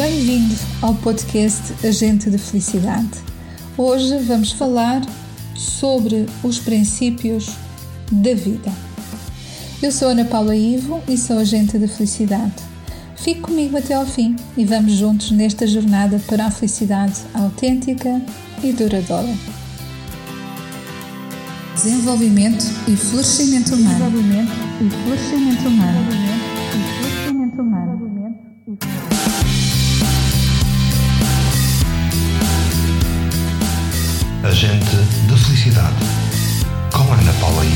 Bem-vindo ao podcast Agente de Felicidade. Hoje vamos falar sobre os princípios da vida. Eu sou Ana Paula Ivo e sou agente de felicidade. Fique comigo até ao fim e vamos juntos nesta jornada para a felicidade autêntica e duradoura. Desenvolvimento e florescimento humano. Desenvolvimento e florescimento humano. Agente de Felicidade, com Ana Paula I.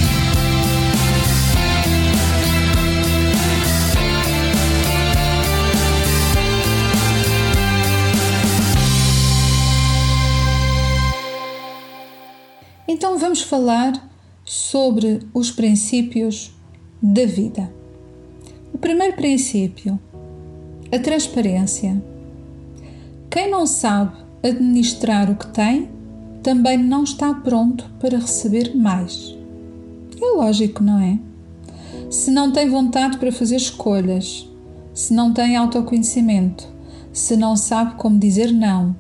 Então vamos falar sobre os princípios da vida. O primeiro princípio, a transparência. Quem não sabe administrar o que tem também não está pronto para receber mais. É lógico, não é? Se não tem vontade para fazer escolhas, se não tem autoconhecimento, se não sabe como dizer não,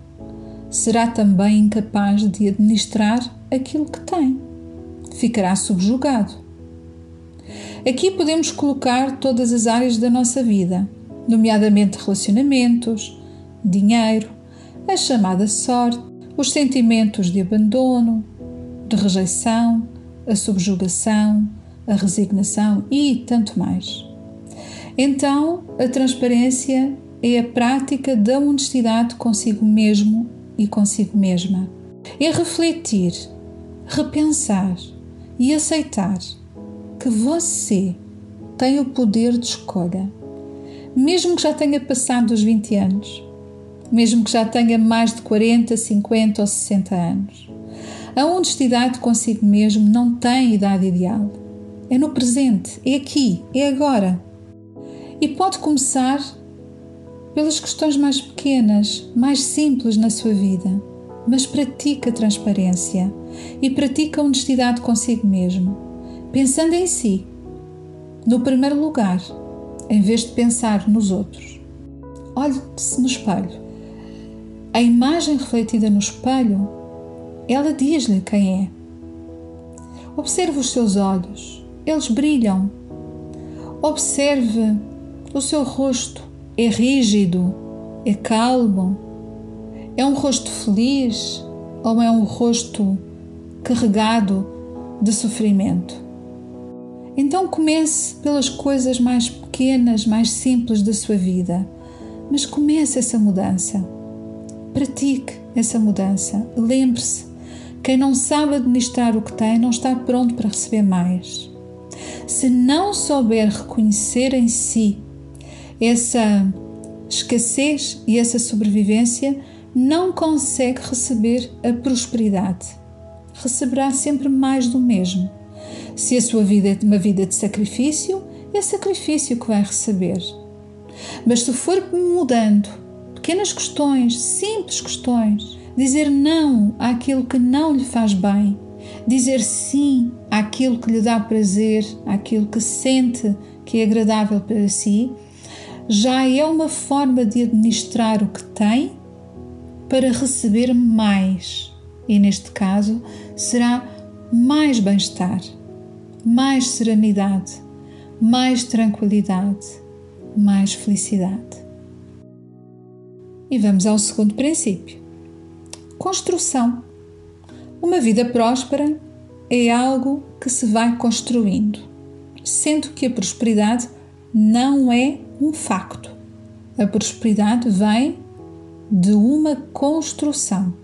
será também incapaz de administrar aquilo que tem. Ficará subjugado. Aqui podemos colocar todas as áreas da nossa vida, nomeadamente relacionamentos, dinheiro, a chamada sorte, os sentimentos de abandono, de rejeição, a subjugação, a resignação e tanto mais. Então, a transparência é a prática da honestidade consigo mesmo e consigo mesma. É refletir, repensar e aceitar que você tem o poder de escolha, mesmo que já tenha passado os 20 anos mesmo que já tenha mais de 40, 50 ou 60 anos. A honestidade consigo mesmo não tem idade ideal. É no presente, é aqui, é agora. E pode começar pelas questões mais pequenas, mais simples na sua vida, mas pratica transparência e pratica a honestidade consigo mesmo, pensando em si, no primeiro lugar, em vez de pensar nos outros. Olhe-se no espelho a imagem refletida no espelho, ela diz-lhe quem é. Observe os seus olhos, eles brilham. Observe o seu rosto, é rígido, é calmo. É um rosto feliz ou é um rosto carregado de sofrimento? Então comece pelas coisas mais pequenas, mais simples da sua vida, mas comece essa mudança. Pratique essa mudança. Lembre-se: quem não sabe administrar o que tem não está pronto para receber mais. Se não souber reconhecer em si essa escassez e essa sobrevivência, não consegue receber a prosperidade. Receberá sempre mais do mesmo. Se a sua vida é uma vida de sacrifício, é sacrifício que vai receber. Mas se for mudando pequenas questões, simples questões. Dizer não àquilo que não lhe faz bem. Dizer sim àquilo que lhe dá prazer, àquilo que sente que é agradável para si, já é uma forma de administrar o que tem para receber mais. E neste caso será mais bem-estar, mais serenidade, mais tranquilidade, mais felicidade. E vamos ao segundo princípio: construção. Uma vida próspera é algo que se vai construindo, sendo que a prosperidade não é um facto. A prosperidade vem de uma construção.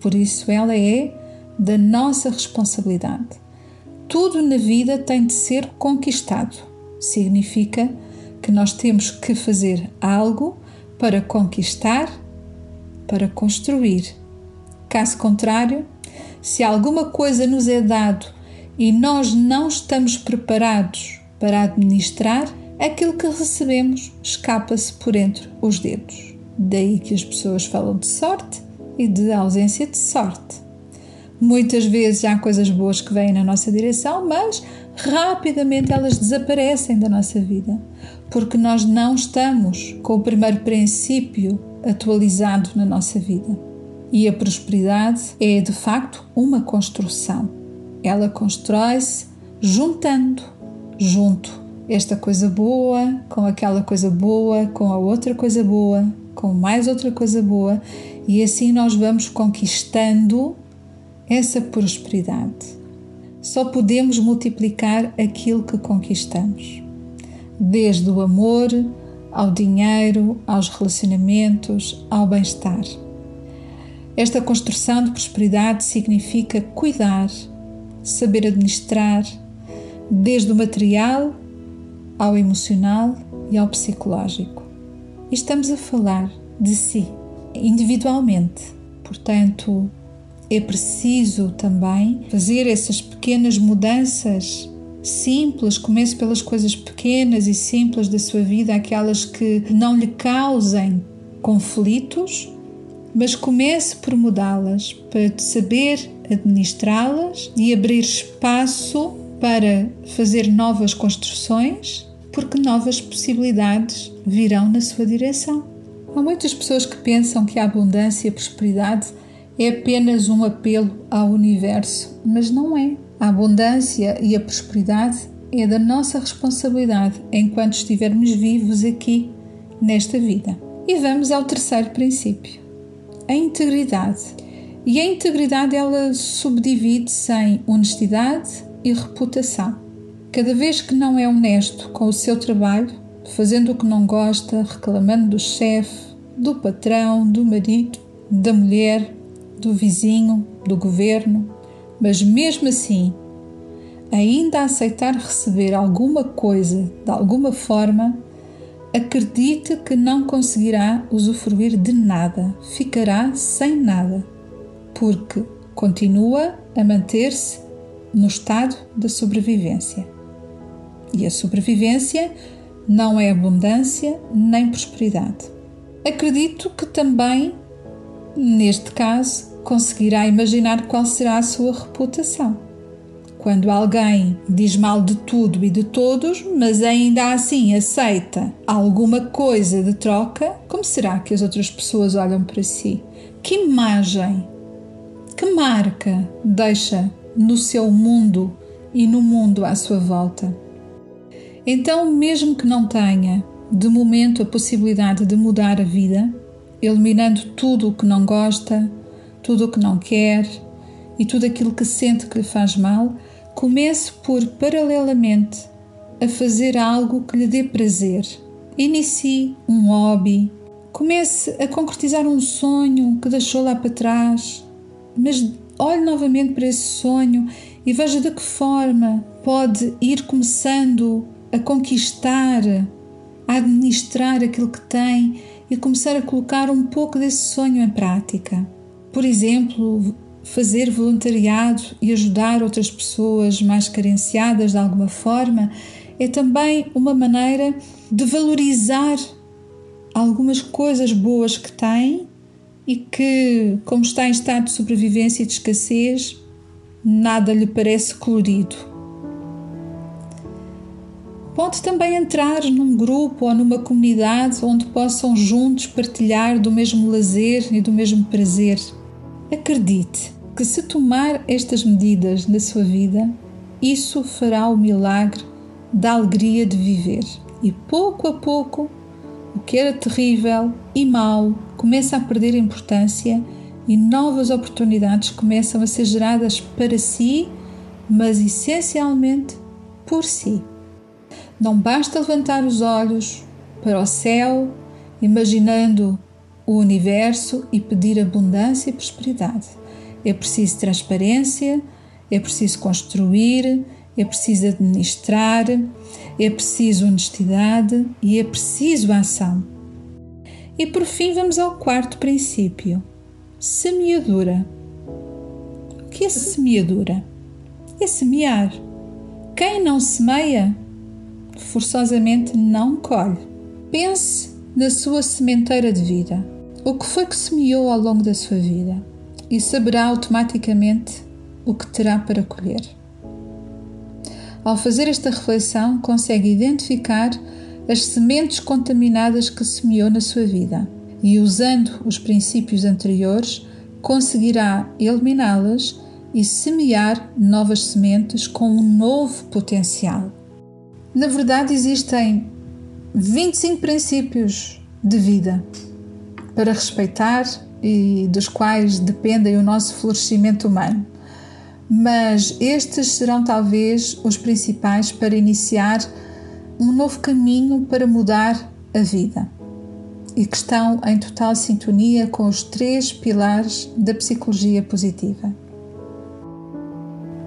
Por isso, ela é da nossa responsabilidade. Tudo na vida tem de ser conquistado. Significa que nós temos que fazer algo para conquistar, para construir. Caso contrário, se alguma coisa nos é dado e nós não estamos preparados para administrar, aquilo que recebemos escapa-se por entre os dedos. Daí que as pessoas falam de sorte e de ausência de sorte. Muitas vezes há coisas boas que vêm na nossa direção, mas rapidamente elas desaparecem da nossa vida, porque nós não estamos com o primeiro princípio atualizado na nossa vida. E a prosperidade é de facto uma construção. Ela constrói-se juntando, junto esta coisa boa com aquela coisa boa, com a outra coisa boa, com mais outra coisa boa, e assim nós vamos conquistando essa prosperidade. Só podemos multiplicar aquilo que conquistamos, desde o amor ao dinheiro, aos relacionamentos, ao bem-estar. Esta construção de prosperidade significa cuidar, saber administrar, desde o material ao emocional e ao psicológico. E estamos a falar de si, individualmente. Portanto, é preciso também fazer essas pequenas mudanças simples, comece pelas coisas pequenas e simples da sua vida, aquelas que não lhe causem conflitos, mas comece por mudá-las, para saber administrá-las e abrir espaço para fazer novas construções, porque novas possibilidades virão na sua direção. Há muitas pessoas que pensam que a abundância e a prosperidade é apenas um apelo ao universo, mas não é. A abundância e a prosperidade é da nossa responsabilidade enquanto estivermos vivos aqui nesta vida. E vamos ao terceiro princípio, a integridade. E a integridade ela subdivide-se em honestidade e reputação. Cada vez que não é honesto com o seu trabalho, fazendo o que não gosta, reclamando do chefe, do patrão, do marido, da mulher, do vizinho, do governo, mas mesmo assim, ainda aceitar receber alguma coisa de alguma forma, acredita que não conseguirá usufruir de nada, ficará sem nada, porque continua a manter-se no estado da sobrevivência. E a sobrevivência não é abundância nem prosperidade. Acredito que também, neste caso, conseguirá imaginar qual será a sua reputação. Quando alguém diz mal de tudo e de todos, mas ainda assim aceita alguma coisa de troca, como será que as outras pessoas olham para si? Que imagem, que marca deixa no seu mundo e no mundo à sua volta? Então, mesmo que não tenha de momento a possibilidade de mudar a vida, eliminando tudo o que não gosta, tudo o que não quer e tudo aquilo que sente que lhe faz mal, comece por, paralelamente, a fazer algo que lhe dê prazer. Inicie um hobby, comece a concretizar um sonho que deixou lá para trás, mas olhe novamente para esse sonho e veja de que forma pode ir começando a conquistar, a administrar aquilo que tem e começar a colocar um pouco desse sonho em prática. Por exemplo, fazer voluntariado e ajudar outras pessoas mais carenciadas de alguma forma é também uma maneira de valorizar algumas coisas boas que tem e que, como está em estado de sobrevivência e de escassez, nada lhe parece colorido. Pode também entrar num grupo ou numa comunidade onde possam juntos partilhar do mesmo lazer e do mesmo prazer. Acredite que se tomar estas medidas na sua vida, isso fará o milagre da alegria de viver. E pouco a pouco, o que era terrível e mau começa a perder importância e novas oportunidades começam a ser geradas para si, mas essencialmente por si. Não basta levantar os olhos para o céu, imaginando o universo e pedir abundância e prosperidade. É preciso transparência, é preciso construir, é preciso administrar, é preciso honestidade e é preciso ação. E por fim, vamos ao quarto princípio: semeadura. O que é semeadura? É semear. Quem não semeia, forçosamente não colhe. Pense na sua sementeira de vida. O que foi que semeou ao longo da sua vida? E saberá automaticamente o que terá para colher. Ao fazer esta reflexão, consegue identificar as sementes contaminadas que semeou na sua vida e, usando os princípios anteriores, conseguirá eliminá-las e semear novas sementes com um novo potencial. Na verdade, existem 25 princípios de vida para respeitar e dos quais dependem o nosso florescimento humano. Mas estes serão talvez os principais para iniciar um novo caminho para mudar a vida e que estão em total sintonia com os três pilares da psicologia positiva.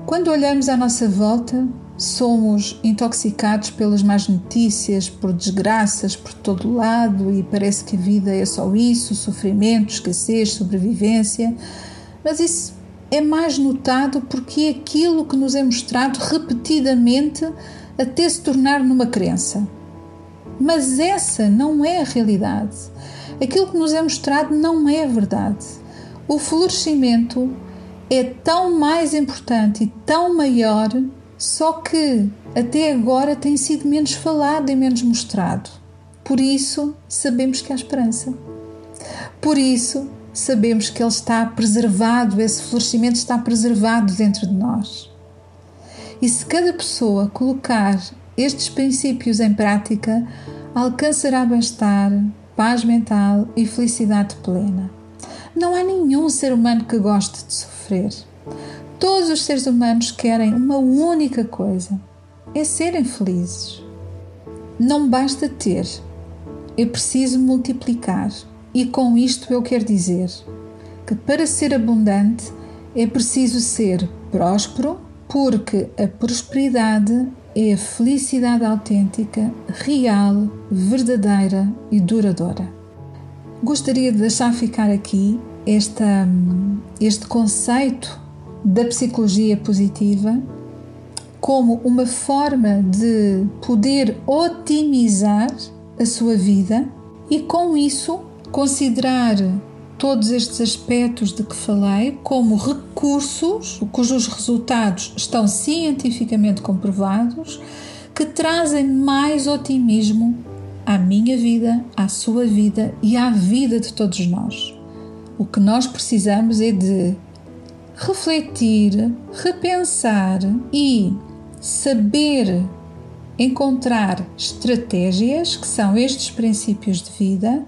Quando olhamos à nossa volta, somos intoxicados pelas más notícias, por desgraças por todo lado e parece que a vida é só isso: sofrimento, escassez, sobrevivência. Mas isso é mais notado porque é aquilo que nos é mostrado repetidamente até se tornar numa crença. Mas essa não é a realidade. Aquilo que nos é mostrado não é a verdade. O florescimento é tão mais importante e tão maior, só que até agora tem sido menos falado e menos mostrado. Por isso, sabemos que há esperança. Por isso, sabemos que ele está preservado, esse florescimento está preservado dentro de nós. E se cada pessoa colocar estes princípios em prática, alcançará bem-estar, paz mental e felicidade plena. Não há nenhum ser humano que goste de sofrer. Todos os seres humanos querem uma única coisa: é serem felizes. Não basta ter, é preciso multiplicar. E com isto eu quero dizer que para ser abundante é preciso ser próspero, porque a prosperidade é a felicidade autêntica, real, verdadeira e duradoura. Gostaria de deixar ficar aqui esta, este conceito da psicologia positiva como uma forma de poder otimizar a sua vida e com isso considerar todos estes aspectos de que falei como recursos cujos resultados estão cientificamente comprovados que trazem mais otimismo à minha vida, à sua vida e à vida de todos nós. O que nós precisamos é de refletir, repensar e saber encontrar estratégias, que são estes princípios de vida,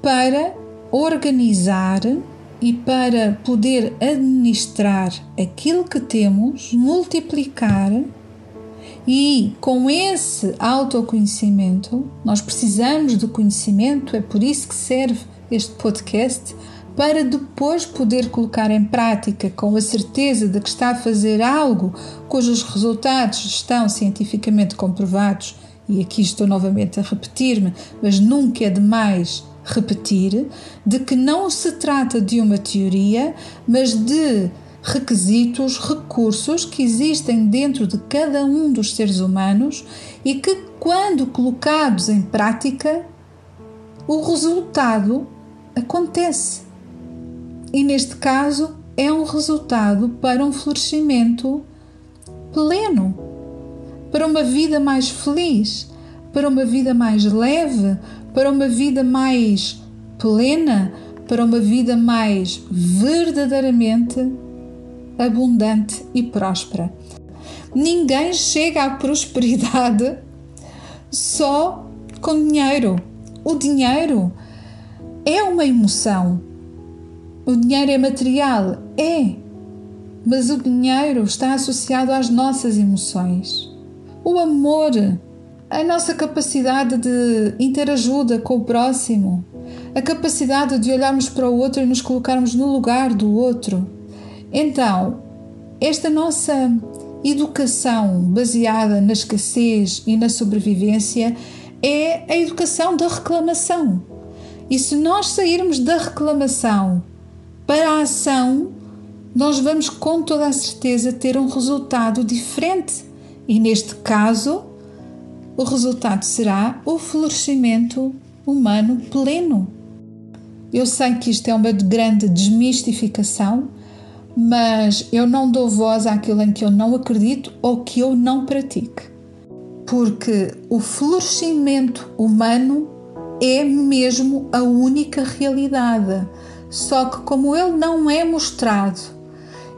para organizar e para poder administrar aquilo que temos, multiplicar e com esse autoconhecimento, nós precisamos do conhecimento, é por isso que serve este podcast, para depois poder colocar em prática com a certeza de que está a fazer algo cujos resultados estão cientificamente comprovados. E aqui estou novamente a repetir-me, mas nunca é demais repetir, de que não se trata de uma teoria, mas de requisitos, recursos que existem dentro de cada um dos seres humanos e que, quando colocados em prática, o resultado acontece. E neste caso, é um resultado para um florescimento pleno, para uma vida mais feliz, para uma vida mais leve, para uma vida mais plena, para uma vida mais verdadeiramente abundante e próspera. Ninguém chega à prosperidade só com dinheiro. O dinheiro é uma emoção. O dinheiro é material? É. Mas o dinheiro está associado às nossas emoções. O amor a nossa capacidade de interajuda com o próximo, a capacidade de olharmos para o outro e nos colocarmos no lugar do outro. Então, esta nossa educação baseada na escassez e na sobrevivência é a educação da reclamação. E se nós sairmos da reclamação para a ação, nós vamos com toda a certeza ter um resultado diferente. E neste caso, o resultado será o florescimento humano pleno. Eu sei que isto é uma grande desmistificação, mas eu não dou voz àquilo em que eu não acredito ou que eu não pratico. Porque o florescimento humano é mesmo a única realidade. Só que, como ele não é mostrado,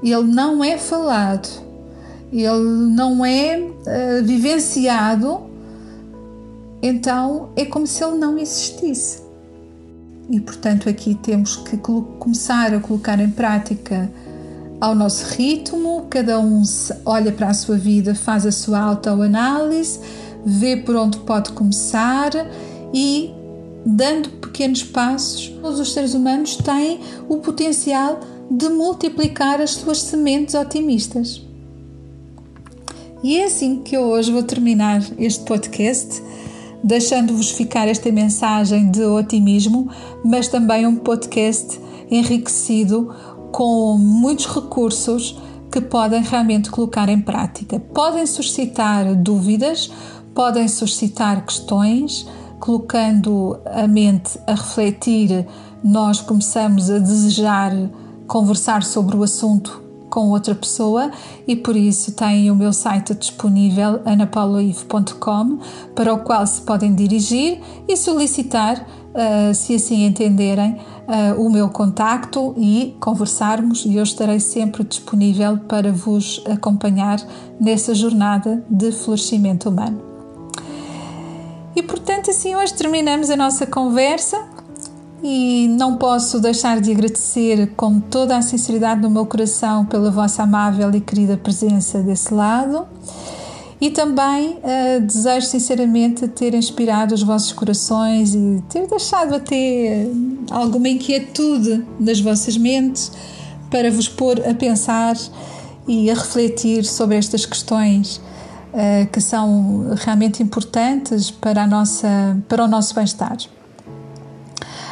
ele não é falado, ele não é uh, vivenciado, então é como se ele não existisse. E portanto, aqui temos que começar a colocar em prática ao nosso ritmo, cada um olha para a sua vida, faz a sua autoanálise, vê por onde pode começar e, dando pequenos passos, todos os seres humanos têm o potencial de multiplicar as suas sementes otimistas. E é assim que eu hoje vou terminar este podcast, deixando-vos ficar esta mensagem de otimismo, mas também um podcast enriquecido com muitos recursos que podem realmente colocar em prática. Podem suscitar dúvidas, podem suscitar questões, colocando a mente a refletir, nós começamos a desejar conversar sobre o assunto com outra pessoa e por isso têm o meu site disponível anapauloive.com para o qual se podem dirigir e solicitar, uh, se assim entenderem, uh, o meu contacto e conversarmos e eu estarei sempre disponível para vos acompanhar nessa jornada de florescimento humano. E portanto, assim hoje terminamos a nossa conversa e não posso deixar de agradecer com toda a sinceridade do meu coração pela vossa amável e querida presença desse lado. E também uh, desejo sinceramente ter inspirado os vossos corações e ter deixado até alguma inquietude nas vossas mentes para vos pôr a pensar e a refletir sobre estas questões que são realmente importantes para, a nossa, para o nosso bem-estar.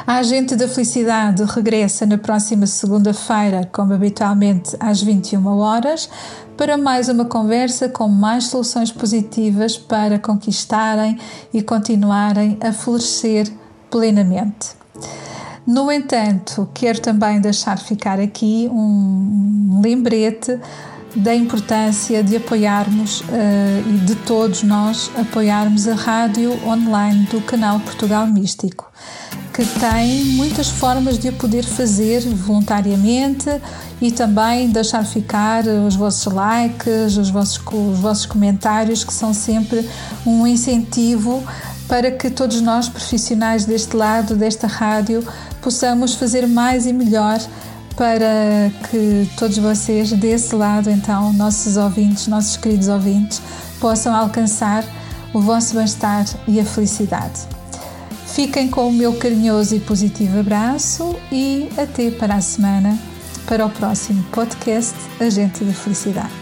A Agente da Felicidade regressa na próxima segunda-feira, como habitualmente, às 21 horas, para mais uma conversa com mais soluções positivas para conquistarem e continuarem a florescer plenamente. No entanto, quero também deixar ficar aqui um lembrete da importância de apoiarmos uh, e de todos nós apoiarmos a rádio online do canal Portugal Místico que tem muitas formas de poder fazer voluntariamente e também deixar ficar os vossos likes, os vossos, os vossos comentários, que são sempre um incentivo para que todos nós, profissionais deste lado, desta rádio, possamos fazer mais e melhor para que todos vocês desse lado, então, nossos ouvintes, nossos queridos ouvintes, possam alcançar o vosso bem-estar e a felicidade. Fiquem com o meu carinhoso e positivo abraço e até para a semana, para o próximo podcast Agente da Felicidade.